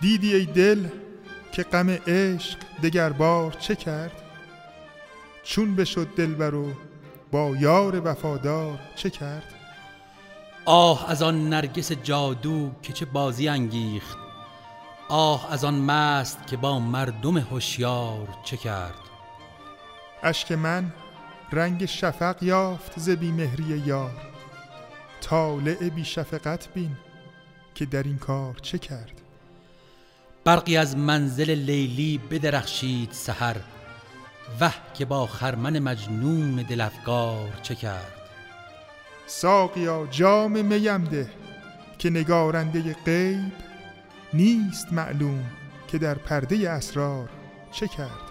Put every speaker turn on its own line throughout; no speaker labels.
دیدی ای دل که غم عشق دگر بار چه کرد؟ چون بشد دلبر و با یار وفادار چه کرد؟
آه از آن نرگس جادو که چه بازی انگیخت؟ آه از آن مست که با مردم هوشیار چه کرد؟
اشک من رنگ شفق یافت ز مهری یار طالع بی شفقت بین که در این کار چه کرد؟
برقی از منزل لیلی بدرخشید سحر. وه که با خرمن مجنون دلفگار چه کرد؟
ساقیا جام میم ده که نگارنده غیب نیست معلوم که در پرده اسرار چه کرد.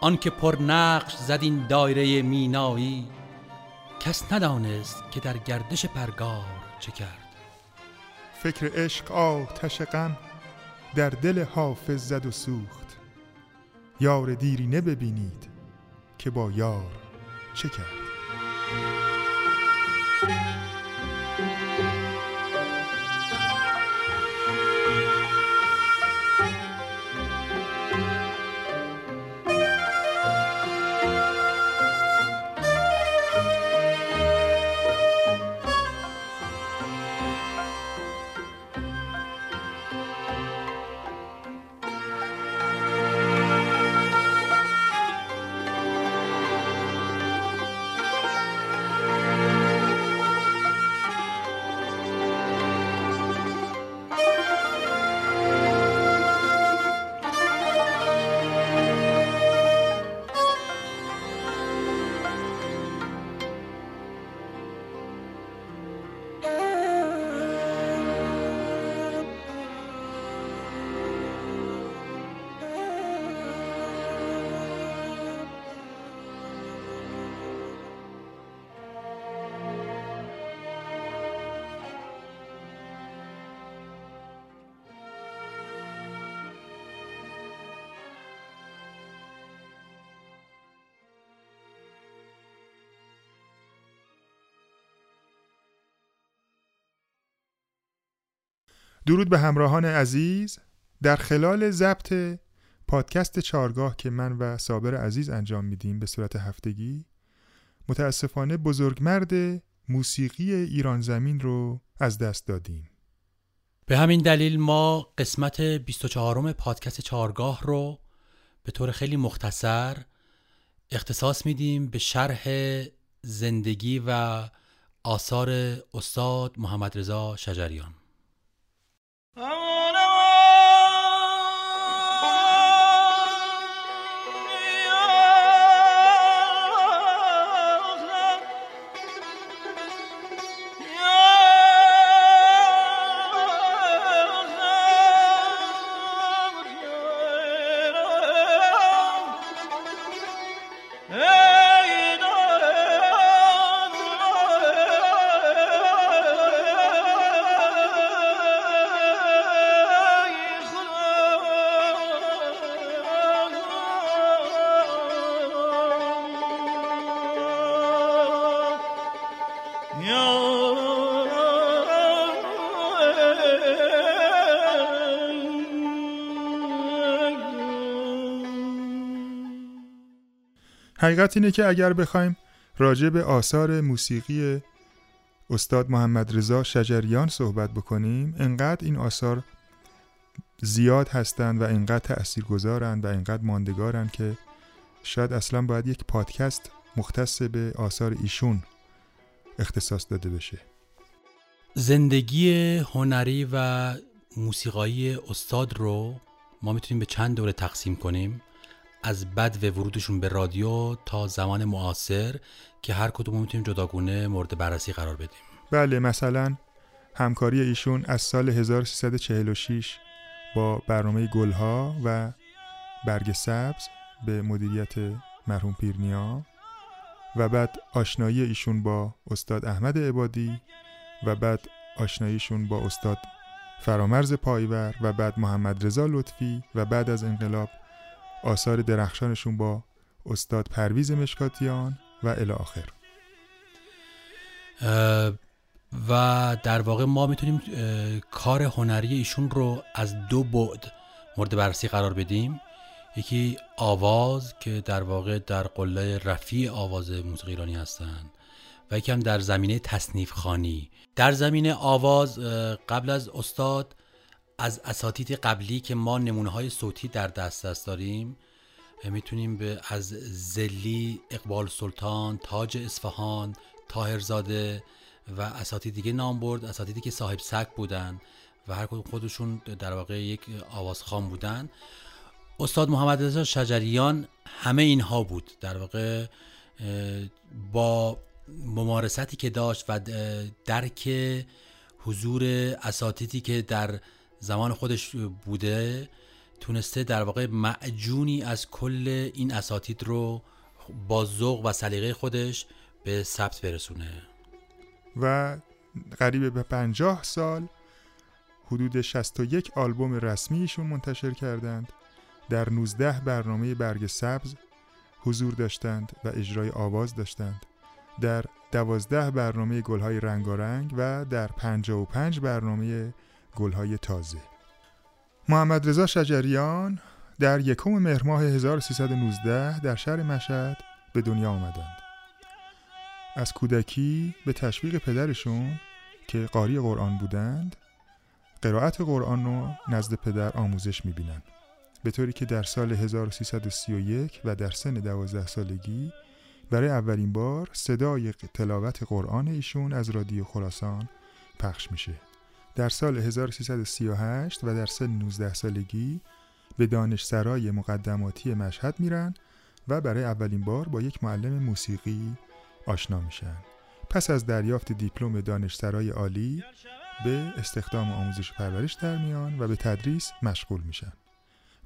آن که پر نقش زد این دایره مینایی کس ندانست که در گردش پرگار چه کرد.
فکر عشق آتش غم در دل حافظ زد و سوخت. یار دیرینه ببینید که با یار چه کرد. درود به همراهان عزیز. در خلال ضبط پادکست چارگاه که من و صابر عزیز انجام میدیم به صورت هفتگی متاسفانه بزرگمرد موسیقی ایران زمین رو از دست دادیم.
به همین دلیل ما قسمت 24 پادکست چارگاه رو به طور خیلی مختصر اختصاص میدیم به شرح زندگی و آثار استاد محمد رضا شجریان. Oh!
حقیقت اینه که اگر بخوایم راجع به آثار موسیقی استاد محمد رضا شجریان صحبت بکنیم انقدر این آثار زیاد هستند و اینقدر تأثیر گذارند و اینقدر ماندگارند که شاید اصلا باید یک پادکست مختص به آثار ایشون اختصاص داده بشه.
زندگی هنری و موسیقایی استاد رو ما می‌تونیم به چند دوره تقسیم کنیم. از بد و ورودشون به رادیو تا زمان معاصر که هر کدوم می‌تونیم جداگونه مورد بررسی قرار بدیم.
بله مثلا همکاری ایشون از سال 1346 با برنامه گلها و برگ سبز به مدیریت مرحوم پیرنیا و بعد آشنایی ایشون با استاد احمد عبادی و بعد آشناییشون با استاد فرامرز پایور و بعد محمد رضا لطفی و بعد از انقلاب آثار درخشانشون با استاد پرویز مشکاتیان و الی آخر.
و در واقع ما می‌تونیم کار هنری ایشون رو از دو بعد مورد بررسی قرار بدیم. یکی آواز که در واقع در قله رفیع آواز موسیقی ایرانی هستند و یکی هم در زمینه تصنیف خانی در زمینه آواز قبل از استاد از اساتید قبلی که ما نمونه های صوتی در دست داریم می‌تونیم به از زلی اقبال سلطان تاج اصفهان تاهرزاده و اساتید دیگه نام برد اساتیدی که صاحب سک بودن و هر خودشون در واقع یک آوازخان بودن. استاد محمد رضا شجریان همه اینها بود. در واقع با ممارستی که داشت و درک حضور اساتیدی که در زمان خودش بوده تونسته در واقع معجونی از کل این اساتید رو با ذوق و سلیقه خودش به ثبت برسونه.
و قریب به پنجاه سال حدود 61 آلبوم رسمیشون منتشر کردند. در 19 برنامه برگ سبز حضور داشتند و اجرای آواز داشتند. در دوازده برنامه گلهای رنگارنگ و در 55 برنامه گلهای تازه. محمد رضا شجریان در یکم مهر ماه 1319 در شهر مشهد به دنیا آمدند. از کودکی به تشویق پدرشون که قاری قرآن بودند قرائت قرآن رو نزد پدر آموزش می‌بینن به طوری که در سال 1331 و در سن 12 سالگی برای اولین بار صدای تلاوت قرآن ایشون از رادیو خراسان پخش میشه. در سال 1338 و در سن 19 سالگی به دانشسرای مقدماتی مشهد میرن و برای اولین بار با یک معلم موسیقی آشنا میشن. پس از دریافت دیپلم دانشسرای عالی به استخدام آموزش پرورش در میان و به تدریس مشغول میشن.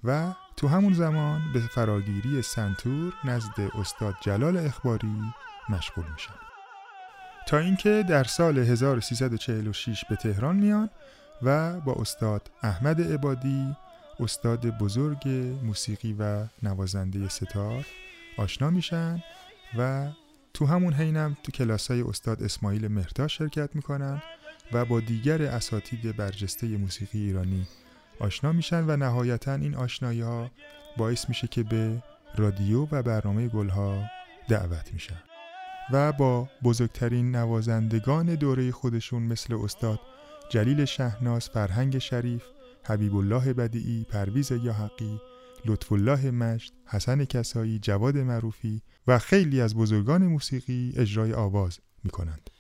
و تو همون زمان به فراگیری سنتور نزد استاد جلال اخباری مشغول میشن. تا اینکه در سال 1346 به تهران میان و با استاد احمد عبادی استاد بزرگ موسیقی و نوازنده ستار آشنا میشن و تو همون حینم تو کلاسای استاد اسماعیل مهرتا شرکت می‌کنن و با دیگر اساتید برجسته موسیقی ایرانی آشنا میشن و نهایتا این آشنایی ها باعث میشه که به رادیو و برنامه گلها دعوت میشن. و با بزرگترین نوازندگان دوره خودشون مثل استاد جلیل شهناز فرهنگ شریف حبیب الله بدیعی پرویز یاحقی لطف الله مشت حسن کسایی جواد معروفی و خیلی از بزرگان موسیقی اجرای آواز می‌کنند.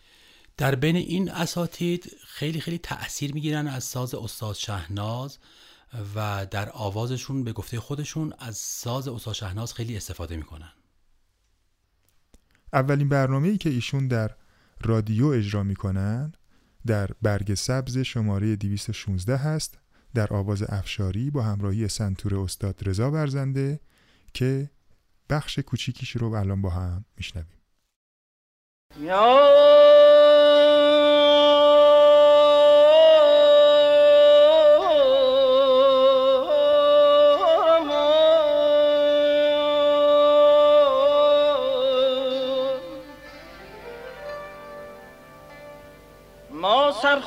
در بین این اساتید خیلی خیلی تأثیر می‌گیرن از ساز استاد شهناز و در آوازشون به گفته خودشون از ساز استاد شهناز خیلی استفاده می‌کنن.
اولین برنامه ای که ایشون در رادیو اجرا می‌کنن در برگ سبز شماره 216 هست در آواز افشاری با همراهی سنتور استاد رضا برزنده که بخش کوچیکیش رو الان با هم میشنویم.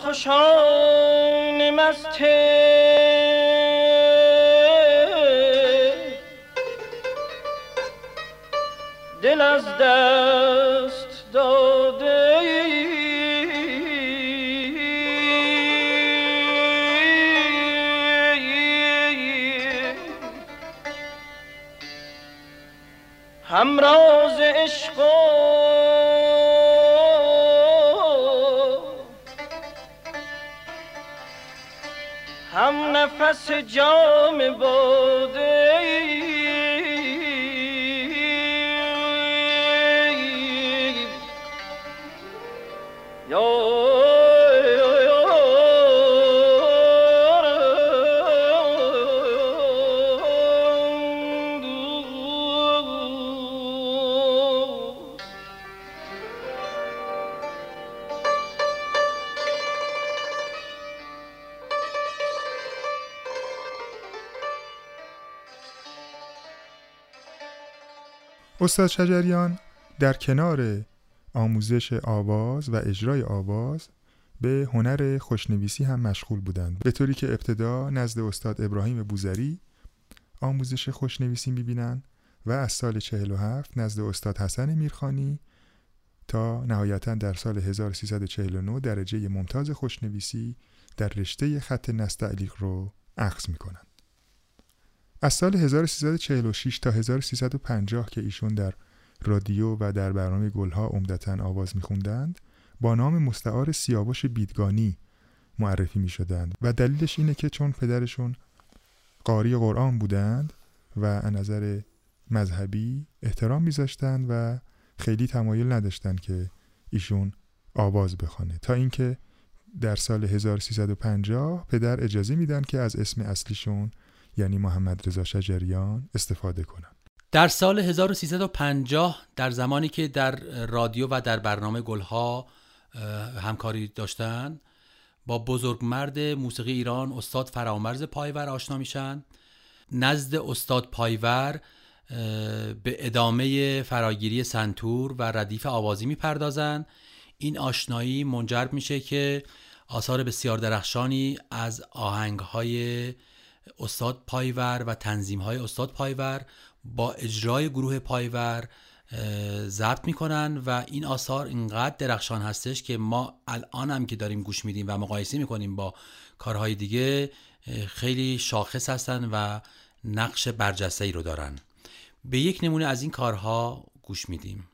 ما سرخوشان مسته. دل از دست نفس جام باده.
استاد شجریان در کنار آموزش آواز و اجرای آواز به هنر خوشنویسی هم مشغول بودند. به طوری که ابتدا نزد استاد ابراهیم بوزری آموزش خوشنویسی می‌بینن و از سال 47 نزد استاد حسن میرخانی تا نهایتا در سال 1349 درجه ممتاز خوشنویسی در رشته خط نستعلیق رو اخذ می‌کنند. از سال 1346 تا 1350 که ایشون در رادیو و در برنامه گلها عمدتا آواز میخوندند با نام مستعار سیاوش بیدگانی معرفی می شدند و دلیلش اینه که چون پدرشون قاری قرآن بودند و از نظر مذهبی احترام میذاشتند و خیلی تمایل نداشتند که ایشون آواز بخوانه. تا اینکه در سال 1350 پدر اجازه میدن که از اسم اصلیشون یعنی محمد رضا شجریان استفاده کنن
در سال 1350 در زمانی که در رادیو و در برنامه گلها همکاری داشتند با بزرگمرد موسیقی ایران استاد فرامرز پایور آشنا میشن. نزد استاد پایور به ادامه فراگیری سنتور و ردیف آوازی می‌پردازند این آشنایی منجر میشه که آثار بسیار درخشانی از آهنگهای استاد پایور و تنظیم های استاد پایور با اجرای گروه پایور ضبط می‌کنن و این آثار اینقدر درخشان هستش که ما الان هم که داریم گوش میدیم و مقایسه می‌کنیم با کارهای دیگه خیلی شاخص هستن و نقش برجسته ای رو دارن. به یک نمونه از این کارها گوش میدیم.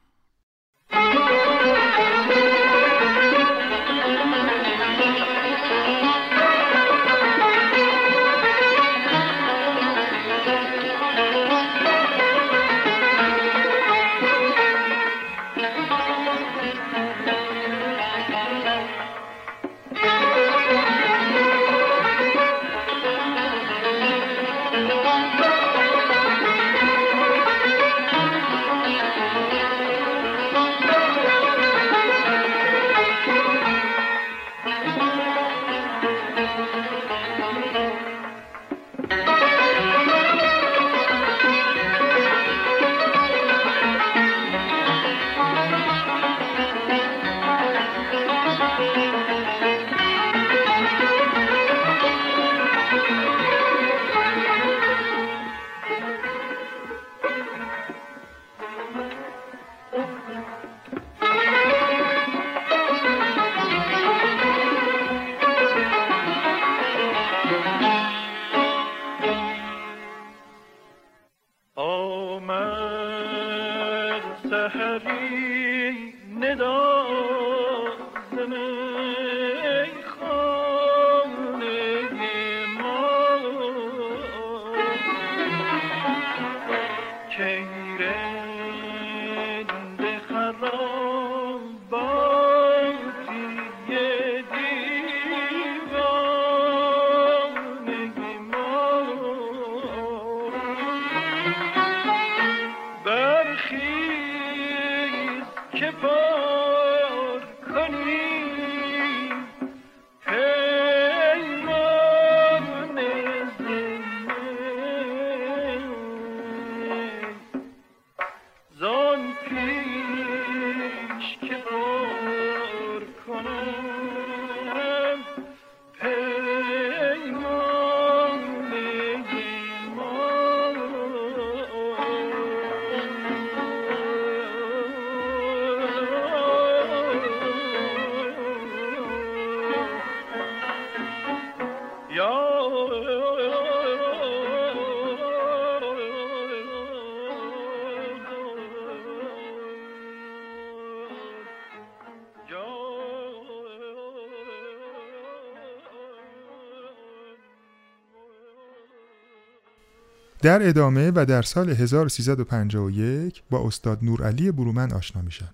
در ادامه و در سال 1351 با استاد نورعلی برومند آشنا میشن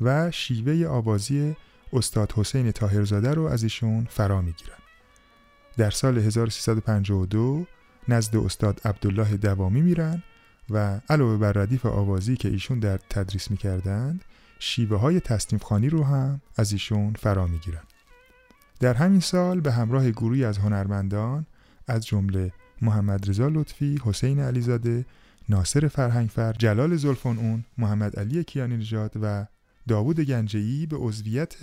و شیوه آوازی استاد حسین تاهرزاده رو از ایشون فرا می‌گیرن. در سال 1352 نزد استاد عبدالله دوامی میرن و علاوه بر ردیف آوازی که ایشون در تدریس می‌کردند شیوه های تصنیف خانی رو هم از ایشون فرا می‌گیرن. در همین سال به همراه گروهی از هنرمندان از جمله محمد رضا لطفی، حسین علیزاده، ناصر فرهنگفر، جلال زلفون محمد علی کیانی نژاد و داوود گنجهی به عضویت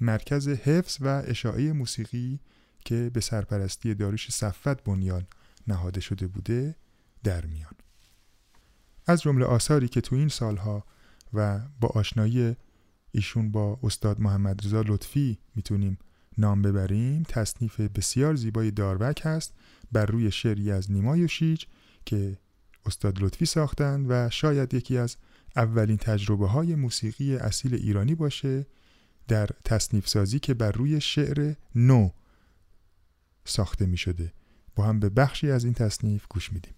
مرکز حفظ و اشاعه موسیقی که به سرپرستی داریش صفت بنیان نهاده شده بوده در میان. از جمله آثاری که تو این سالها و با آشنایی ایشون با استاد محمد رضا لطفی می‌تونیم نام ببریم. تصنیف بسیار زیبای داروک هست. بر روی شعری از نیما شیج که استاد لطفی ساختند و شاید یکی از اولین تجربه های موسیقی اصیل ایرانی باشه. در تصنیف سازی که بر روی شعر نو ساخته می شده با هم به بخشی از این تصنیف گوش میدیم.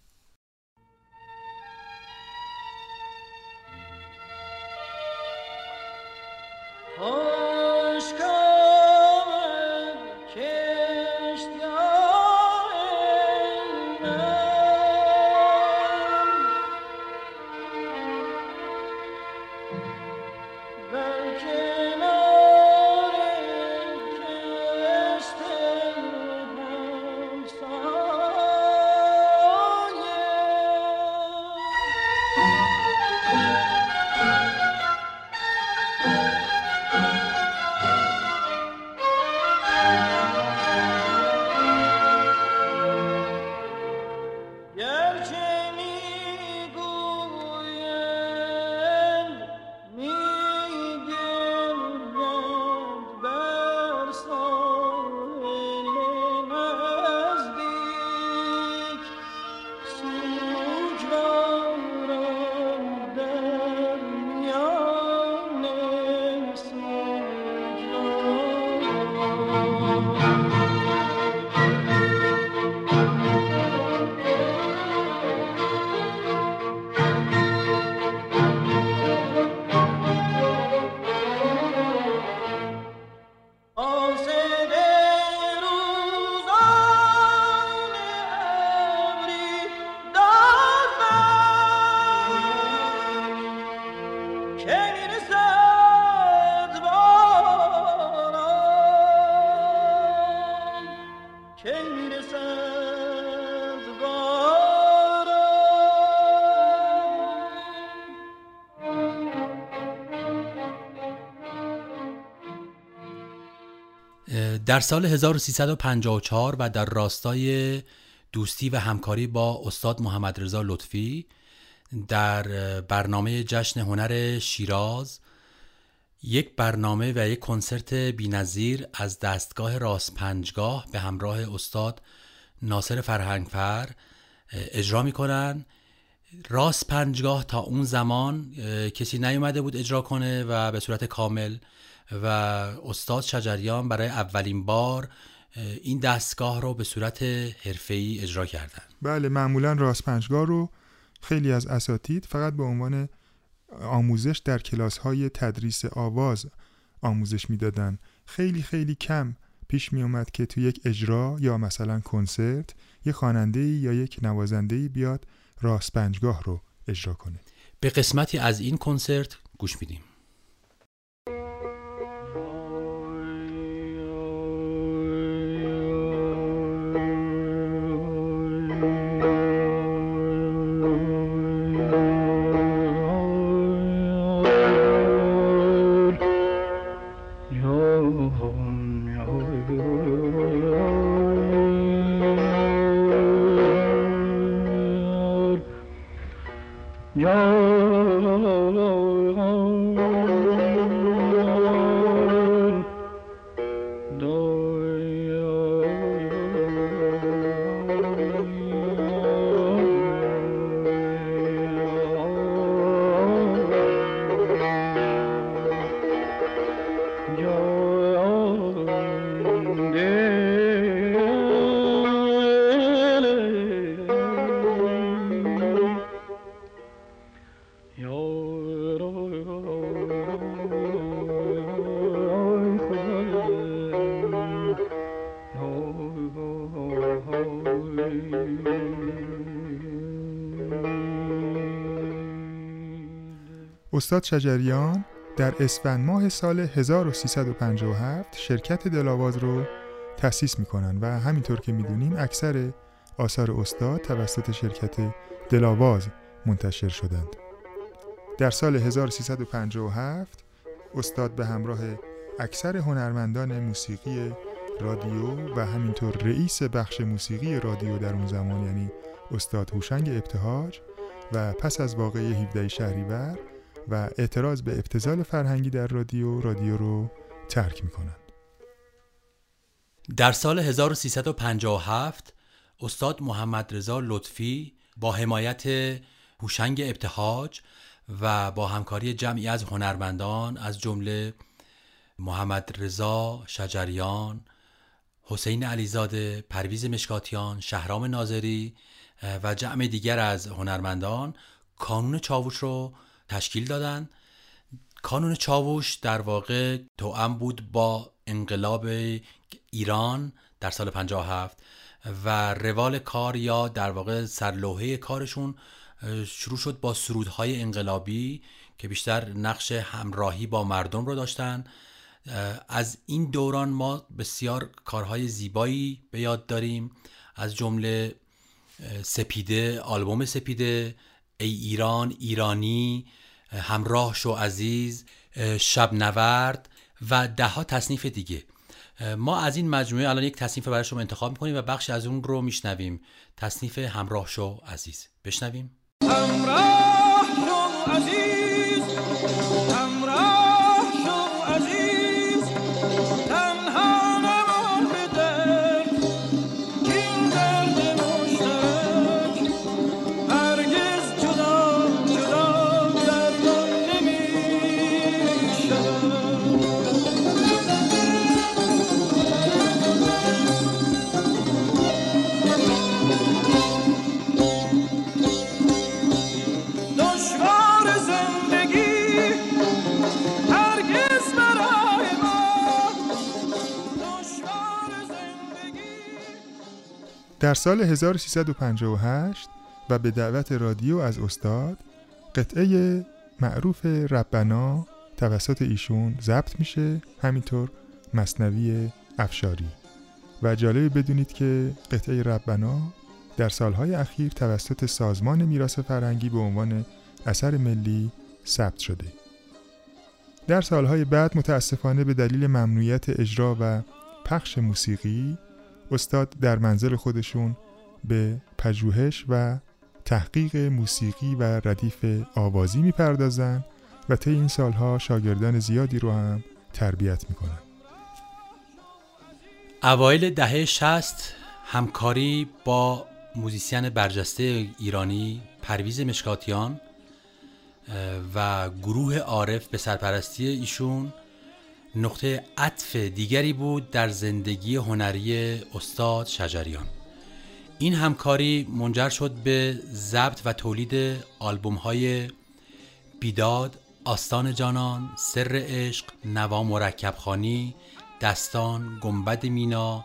در سال 1354 و در راستای دوستی و همکاری با استاد محمد رضا لطفی در برنامه جشن هنر شیراز یک برنامه و یک کنسرت بینظیر از دستگاه راست پنجگاه به همراه استاد ناصر فرهنگفر اجرا می‌کنن. راست پنجگاه تا اون زمان کسی نیومده بود اجرا کنه و به صورت کامل و استاد شجریان برای اولین بار این دستگاه رو به صورت حرفه‌ای اجرا کردن.
بله معمولا راست پنجگاه رو خیلی از اساتید فقط به عنوان آموزش در کلاس های تدریس آواز آموزش می‌دادن. خیلی خیلی کم پیش می اومد که تو یک اجرا یا مثلا کنسرت یه خواننده یا یک نوازنده بیاد راست پنجگاه رو اجرا کنه.
به قسمتی از این کنسرت گوش میدیم.
استاد شجریان در اسفند ماه سال 1357 شرکت دلاواز رو تأسیس می‌کنن و همینطور که می‌دونیم اکثر آثار استاد توسط شرکت دلاواز منتشر شدند. در سال 1357 استاد به همراه اکثر هنرمندان موسیقی رادیو و همینطور رئیس بخش موسیقی رادیو در اون زمان یعنی استاد هوشنگ ابتهاج و پس از واقعه 17 شهریور و اعتراض به ابتزال فرهنگی در رادیو رادیو رو ترک می‌کنند.
در سال 1357 استاد محمد رضا لطفی با حمایت هوشنگ ابتهاج و با همکاری جمعی از هنرمندان از جمله محمد رضا شجریان حسین علیزاده پرویز مشکاتیان شهرام ناظری و جمع دیگر از هنرمندان کانون چاوش رو تشکیل دادن. کانون چاوش در واقع توأم بود با انقلاب ایران در سال 57 و روال کار یا در واقع سرلوحه کارشون شروع شد با سرودهای انقلابی که بیشتر نقش همراهی با مردم رو داشتن. از این دوران ما بسیار کارهای زیبایی به یاد داریم. از جمله سپیده آلبوم سپیده ای ایران ایرانی همراه شو عزیز شب نورد و دهها تصنیف دیگه. ما از این مجموعه الان یک تصنیف برای شما انتخاب می‌کنیم و بخش از اون رو میشنویم. تصنیف همراه شو عزیز. بشنویم.
همراه شو عزیز.
در سال 1358 و به دعوت رادیو از استاد قطعه معروف ربنا توسط ایشون ضبط میشه همینطور مصنوی افشاری. و جالب بدونید که قطعه ربنا در سالهای اخیر توسط سازمان میراث فرهنگی به عنوان اثر ملی ثبت شده. در سالهای بعد متاسفانه به دلیل ممنوعیت اجرا و پخش موسیقی استاد در منزل خودشون به پژوهش و تحقیق موسیقی و ردیف آوازی می‌پردازن و طی این سالها شاگردان زیادی رو هم تربیت می‌کنن.
اوایل دهه 60 همکاری با موزیسین برجسته ایرانی پرویز مشکاتیان و گروه عارف به سرپرستی ایشون نقطه عطف دیگری بود در زندگی هنری استاد شجریان. این همکاری منجر شد به ضبط و تولید آلبوم های بیداد، آستان جانان، سر عشق، نوا مرکب خانی، دستان، گنبد مینا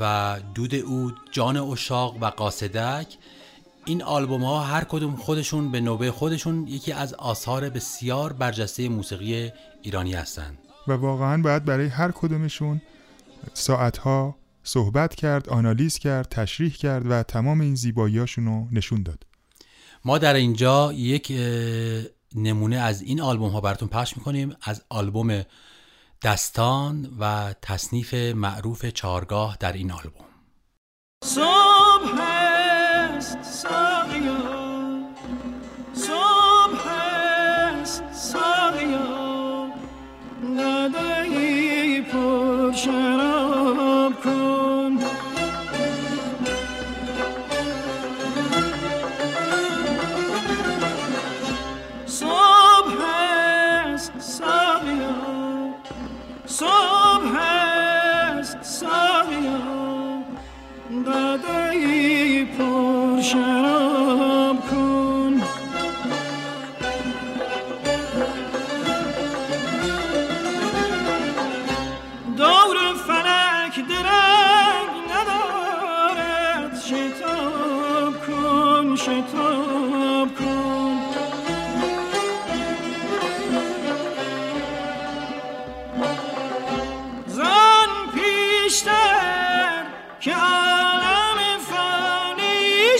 و دود اود، جان اشاق و قاصدک. این آلبوم ها هر کدوم خودشون به نوبه خودشون یکی از آثار بسیار برجسته موسیقی ایرانی هستند.
و واقعا باید برای هر کدومشون ساعتها صحبت کرد، آنالیز کرد، تشریح کرد و تمام این زیباییاشون رو نشون داد.
ما در اینجا یک نمونه از این آلبوم ها براتون پخش می‌کنیم. از آلبوم دستان و تصنیف معروف چارگاه در این آلبوم.
صبح است که عالم فانی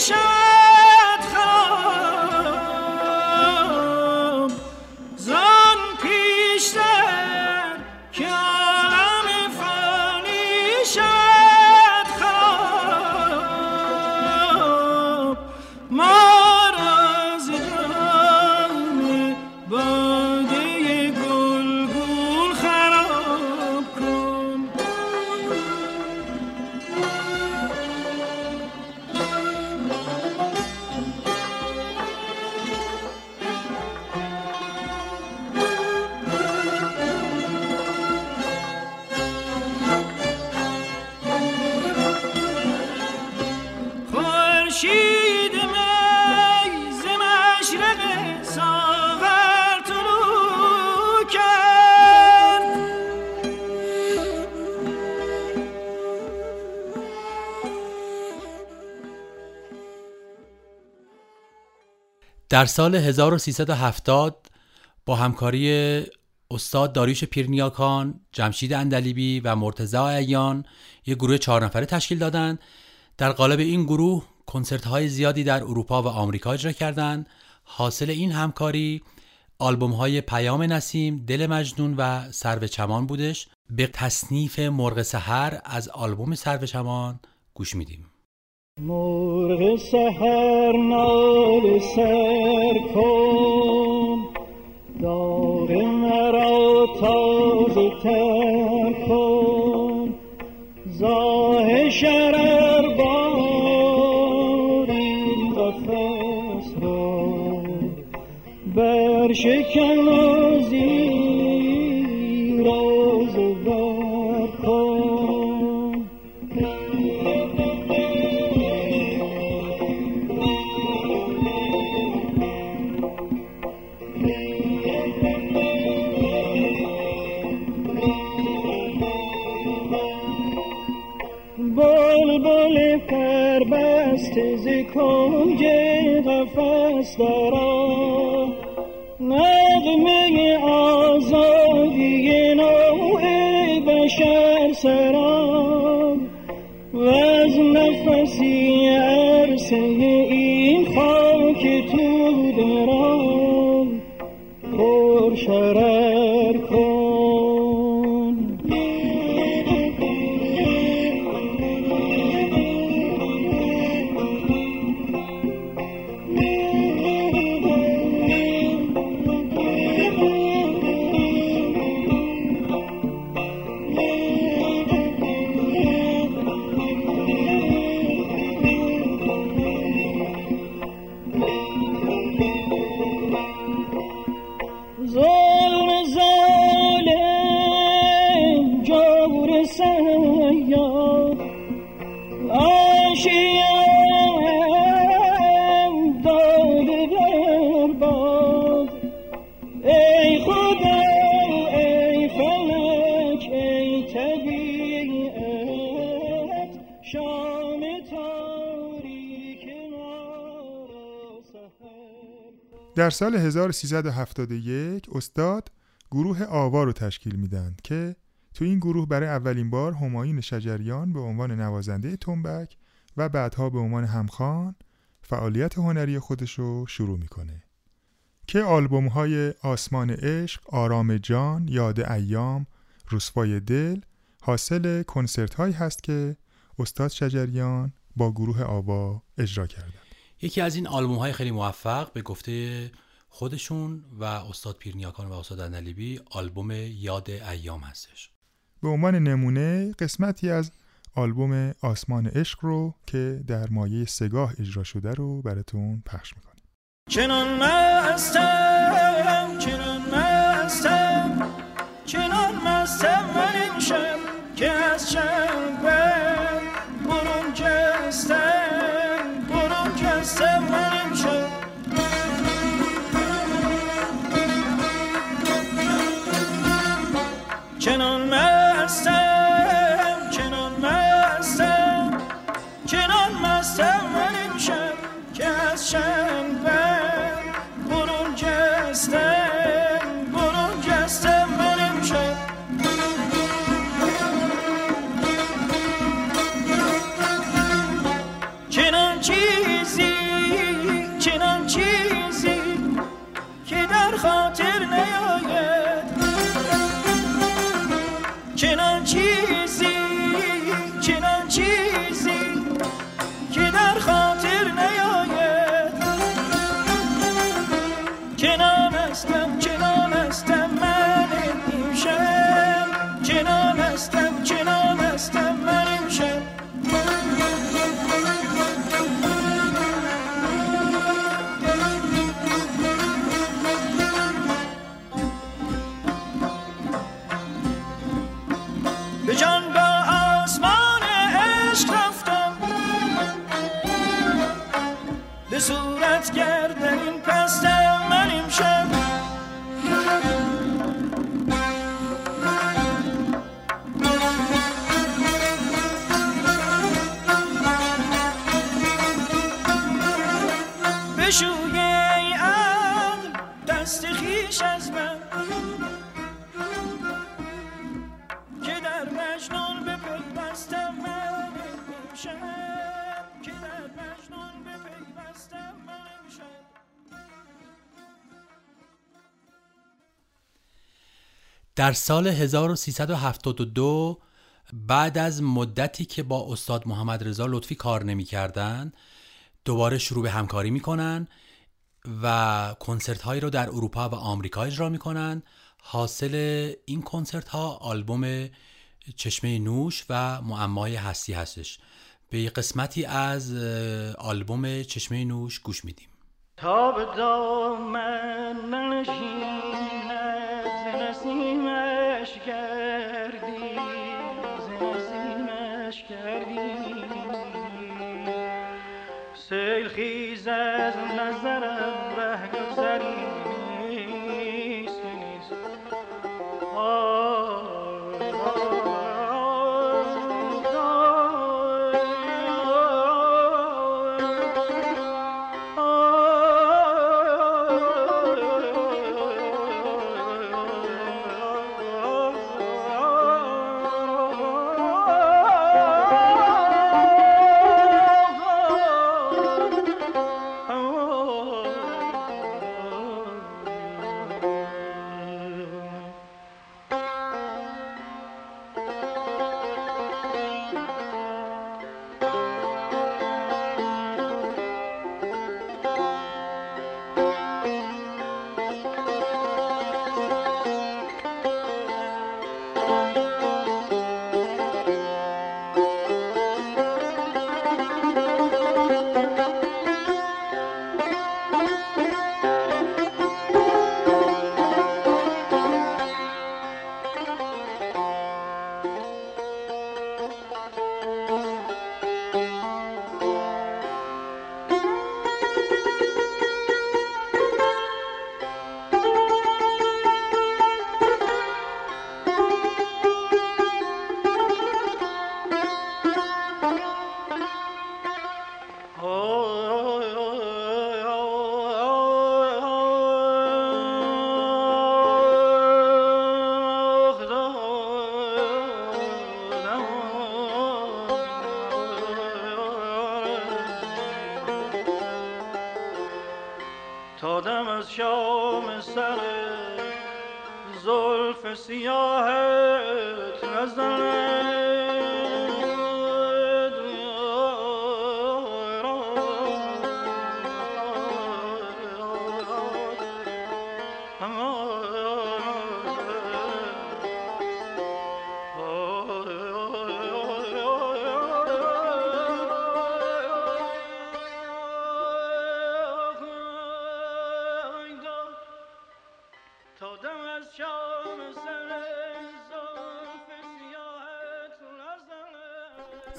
در سال 1370 با همکاری استاد داریوش پیرنیاکان، جمشید اندلیبی و مرتضی ایان یک گروه چهار نفره تشکیل دادند. در قالب این گروه کنسرت های زیادی در اروپا و آمریکا اجرا کردند. حاصل این همکاری آلبوم های پیام نسیم، دل مجنون و سرو چمان بودش. به تصنیف مرغ سحر از آلبوم سرو چمان گوش میدیم.
مرغ سحر نال سر کن. داغ مرا تازه تر کن. زاه شرر بار این قفس را. برشکن کنج قفس درا نغمه آزادی نوع بشر سرا و از نفسی عرصه این خاک تو درام پر شرر در
سال 1371 استاد گروه آوا رو تشکیل میدن که تو این گروه برای اولین بار همایون شجریان به عنوان نوازنده تنبک و بعدها به عنوان همخوان فعالیت هنری خودش رو شروع می‌کنه. که آلبوم های آسمان عشق، آرام جان، یاد ایام، رسوای دل حاصل کنسرت هایی هست که استاد شجریان با گروه آوا اجرا کردن
یکی از این آلبوم های خیلی موفق به گفته خودشون و استاد پیرنیاکان و استاد اندلیبی آلبوم یاد ایام هستش.
به عنوان نمونه قسمتی از آلبوم آسمان عشق رو که در مایه سگاه اجرا شده رو براتون پخش می‌کنیم.
چنان چنان در
سال 1372 بعد از مدتی که با استاد محمد رضا لطفی کار نمی کردن دوباره شروع به همکاری می‌کنن و کنسرت هایی رو در اروپا و آمریکا اجرا می‌کنن. حاصل این کنسرت ها آلبوم چشمه نوش و معمای هستی هستش. به قسمتی از آلبوم چشمه نوش گوش میدیم.
تا به دامن ننشیند ز نسیمش کردی ز نسیمش کردی سیل خیز از نظرم.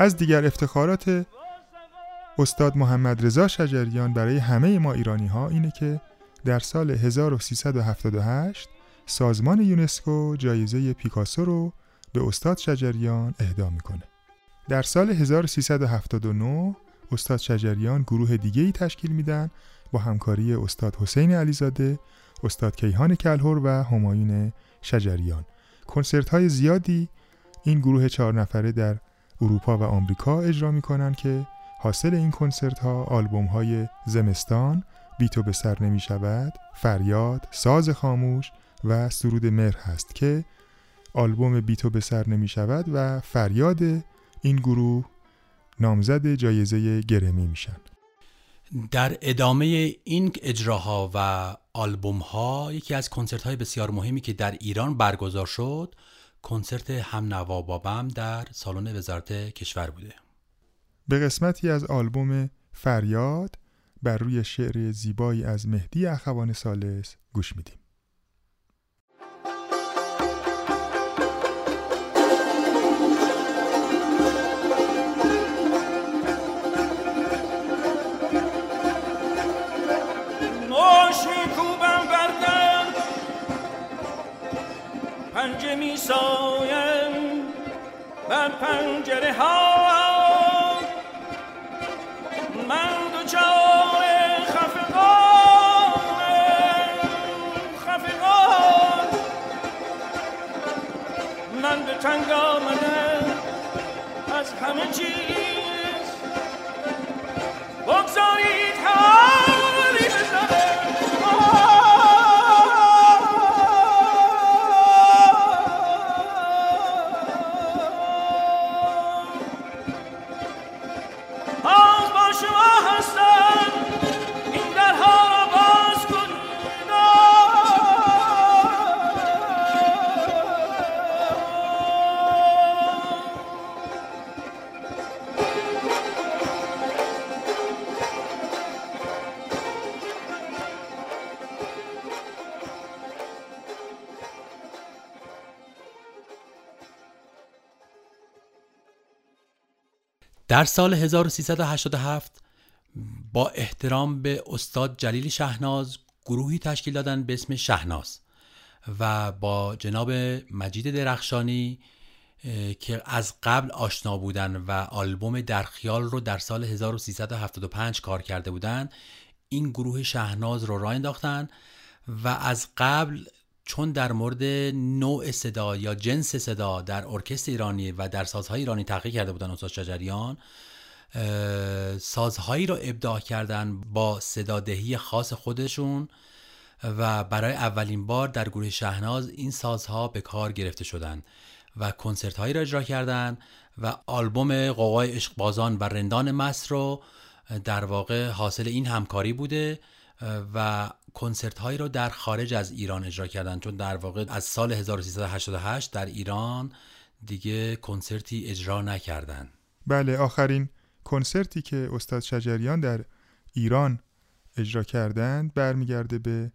از
دیگر افتخارات استاد محمد رضا شجریان برای همه ما ایرانی ها اینه که در سال 1378 سازمان یونسکو جایزه پیکاسو رو به استاد شجریان اهدا می‌کنه. در سال 1379 استاد شجریان گروه دیگه ای تشکیل میدن با همکاری استاد حسین علیزاده، استاد کیهان کلهور و همایون شجریان. کنسرت های زیادی این گروه چهار نفره در اروپا و آمریکا اجرا می‌کنن که حاصل این کنسرت ها آلبوم های زمستان، بیتو به سر نمی شود، فریاد، ساز خاموش و سرود مهر هست که آلبوم بیتو به سر نمی شود و فریاد این گروه نامزد جایزه گرمی میشن.
در ادامه این اجراها و آلبوم ها یکی از کنسرت های بسیار مهمی که در ایران برگزار شد کنسرت هم نوا بابم در سالن وزارت کشور بوده.
به قسمتی از آلبوم فریاد بر روی شعر زیبایی از مهدی اخوان سالس گوش میدیم.
پنجه می سایم بر پنجره ها من دوچار خفقان خفقان من به تنگ آمده از همه چیز. بگذارید.
در سال 1387 با احترام به استاد جلیل شهناز گروهی تشکیل دادن به اسم شهناز و با جناب مجید درخشانی که از قبل آشنا بودن و آلبوم در خیال رو در سال 1375 کار کرده بودن این گروه شهناز رو راه انداختن و از قبل چون در مورد نوع صدا یا جنس صدا در ارکستر ایرانی و در سازهای ایرانی تحقیق کرده بودن استاد شجریان سازهایی را ابداع کردن با صدادهی خاص خودشون و برای اولین بار در گروه شهناز این سازها به کار گرفته شدند و کنسرت هایی را اجرا کردند و آلبوم قوای عشقبازان و رندان مصر رو در واقع حاصل این همکاری بوده و کنسرت هایی رو در خارج از ایران اجرا کردن. چون در واقع از سال 1388 در ایران دیگه کنسرتی اجرا نکردن.
بله آخرین کنسرتی که استاد شجریان در ایران اجرا کردند برمیگرده به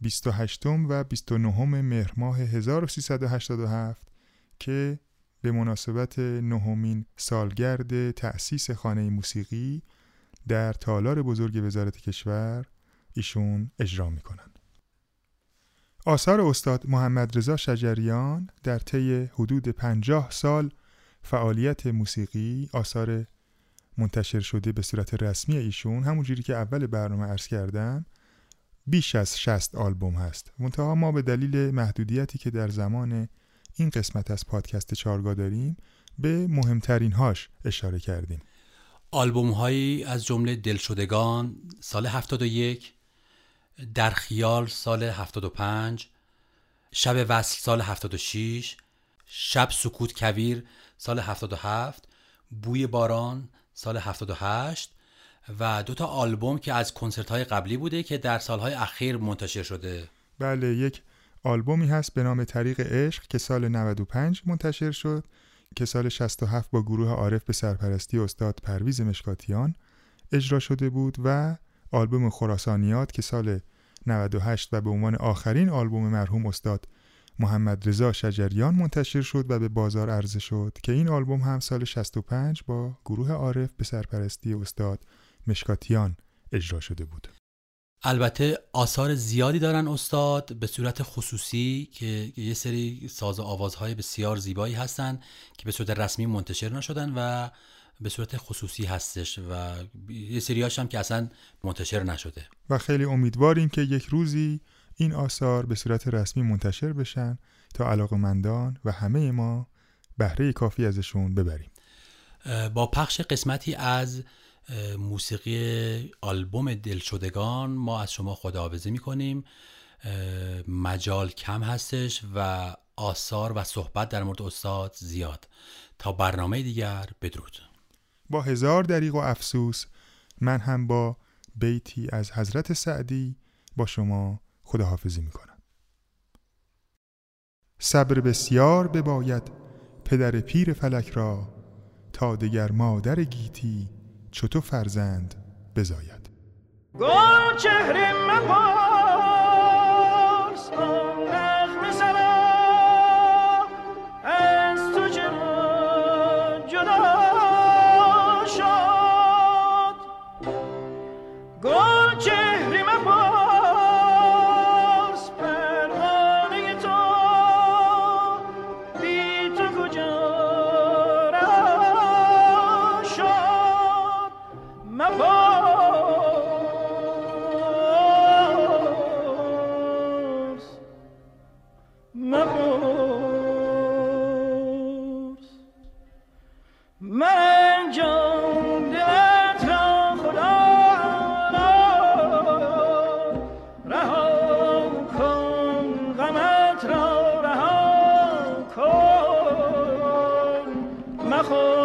28 و 29 مهر ماه 1387 که به مناسبت نهمین سالگرد تأسیس خانه موسیقی در تالار بزرگ وزارت کشور ایشون اجرا می‌کنن. آثار استاد محمد رضا شجریان در طی حدود پنجاه سال فعالیت موسیقی آثار منتشر شده به صورت رسمی ایشون همونجوری که اول برنامه عرض کردم بیش از 60 آلبوم هست. منتها ما به دلیل محدودیتی که در زمان این قسمت از پادکست چارگاه داریم به مهمترین هاش اشاره کردیم.
آلبوم هایی از جمله دلشدگان سال 71 در خیال سال 75 شب وصل سال 76 شب سکوت کویر سال 77 بوی باران سال 78 و دو تا آلبوم که از کنسرت های قبلی بوده که در سالهای اخیر منتشر شده.
بله یک آلبومی هست به نام طریق عشق که سال 95 منتشر شد که سال 67 با گروه عارف به سرپرستی استاد پرویز مشکاتیان اجرا شده بود و آلبوم خراسانیات که سال 98 و به عنوان آخرین آلبوم مرحوم استاد محمد رضا شجریان منتشر شد و به بازار عرضه شد که این آلبوم هم سال 65 با گروه عارف به سرپرستی استاد مشکاتیان اجرا شده بود.
البته آثار زیادی دارن استاد به صورت خصوصی که یه سری ساز و آوازهای بسیار زیبایی هستن که به صورت رسمی منتشر نشدن و به صورت خصوصی هستش و یه سریاش هم که اصلا منتشر نشده.
و خیلی امیدواریم که یک روزی این آثار به صورت رسمی منتشر بشن تا علاقمندان و همه ما بهره کافی ازشون ببریم.
با پخش قسمتی از موسیقی آلبوم دلشدگان ما از شما خداحافظی می‌کنیم. مجال کم هستش و آثار و صحبت در مورد استاد زیاد. تا برنامه دیگر بدرود.
با هزار دریغ و افسوس من هم با بیتی از حضرت سعدی با شما خداحافظی می‌کنم. صبر بسیار بباید پدر پیر فلک را تا دگر مادر گیتی چطور فرزند بزاید.
گل چهره مپارس را رها کن. مخور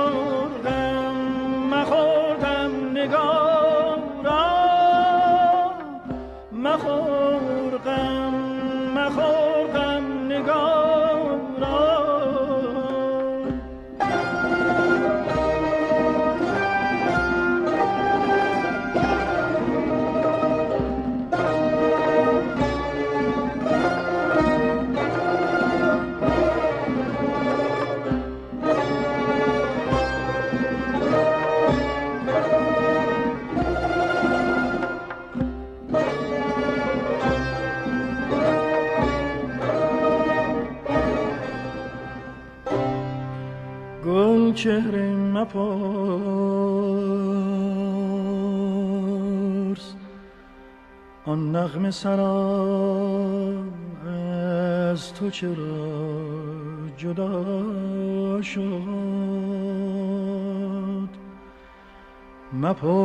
مپرس آن نغمه سرا از تو چرا جدا شد؟ مپرس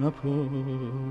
مپرس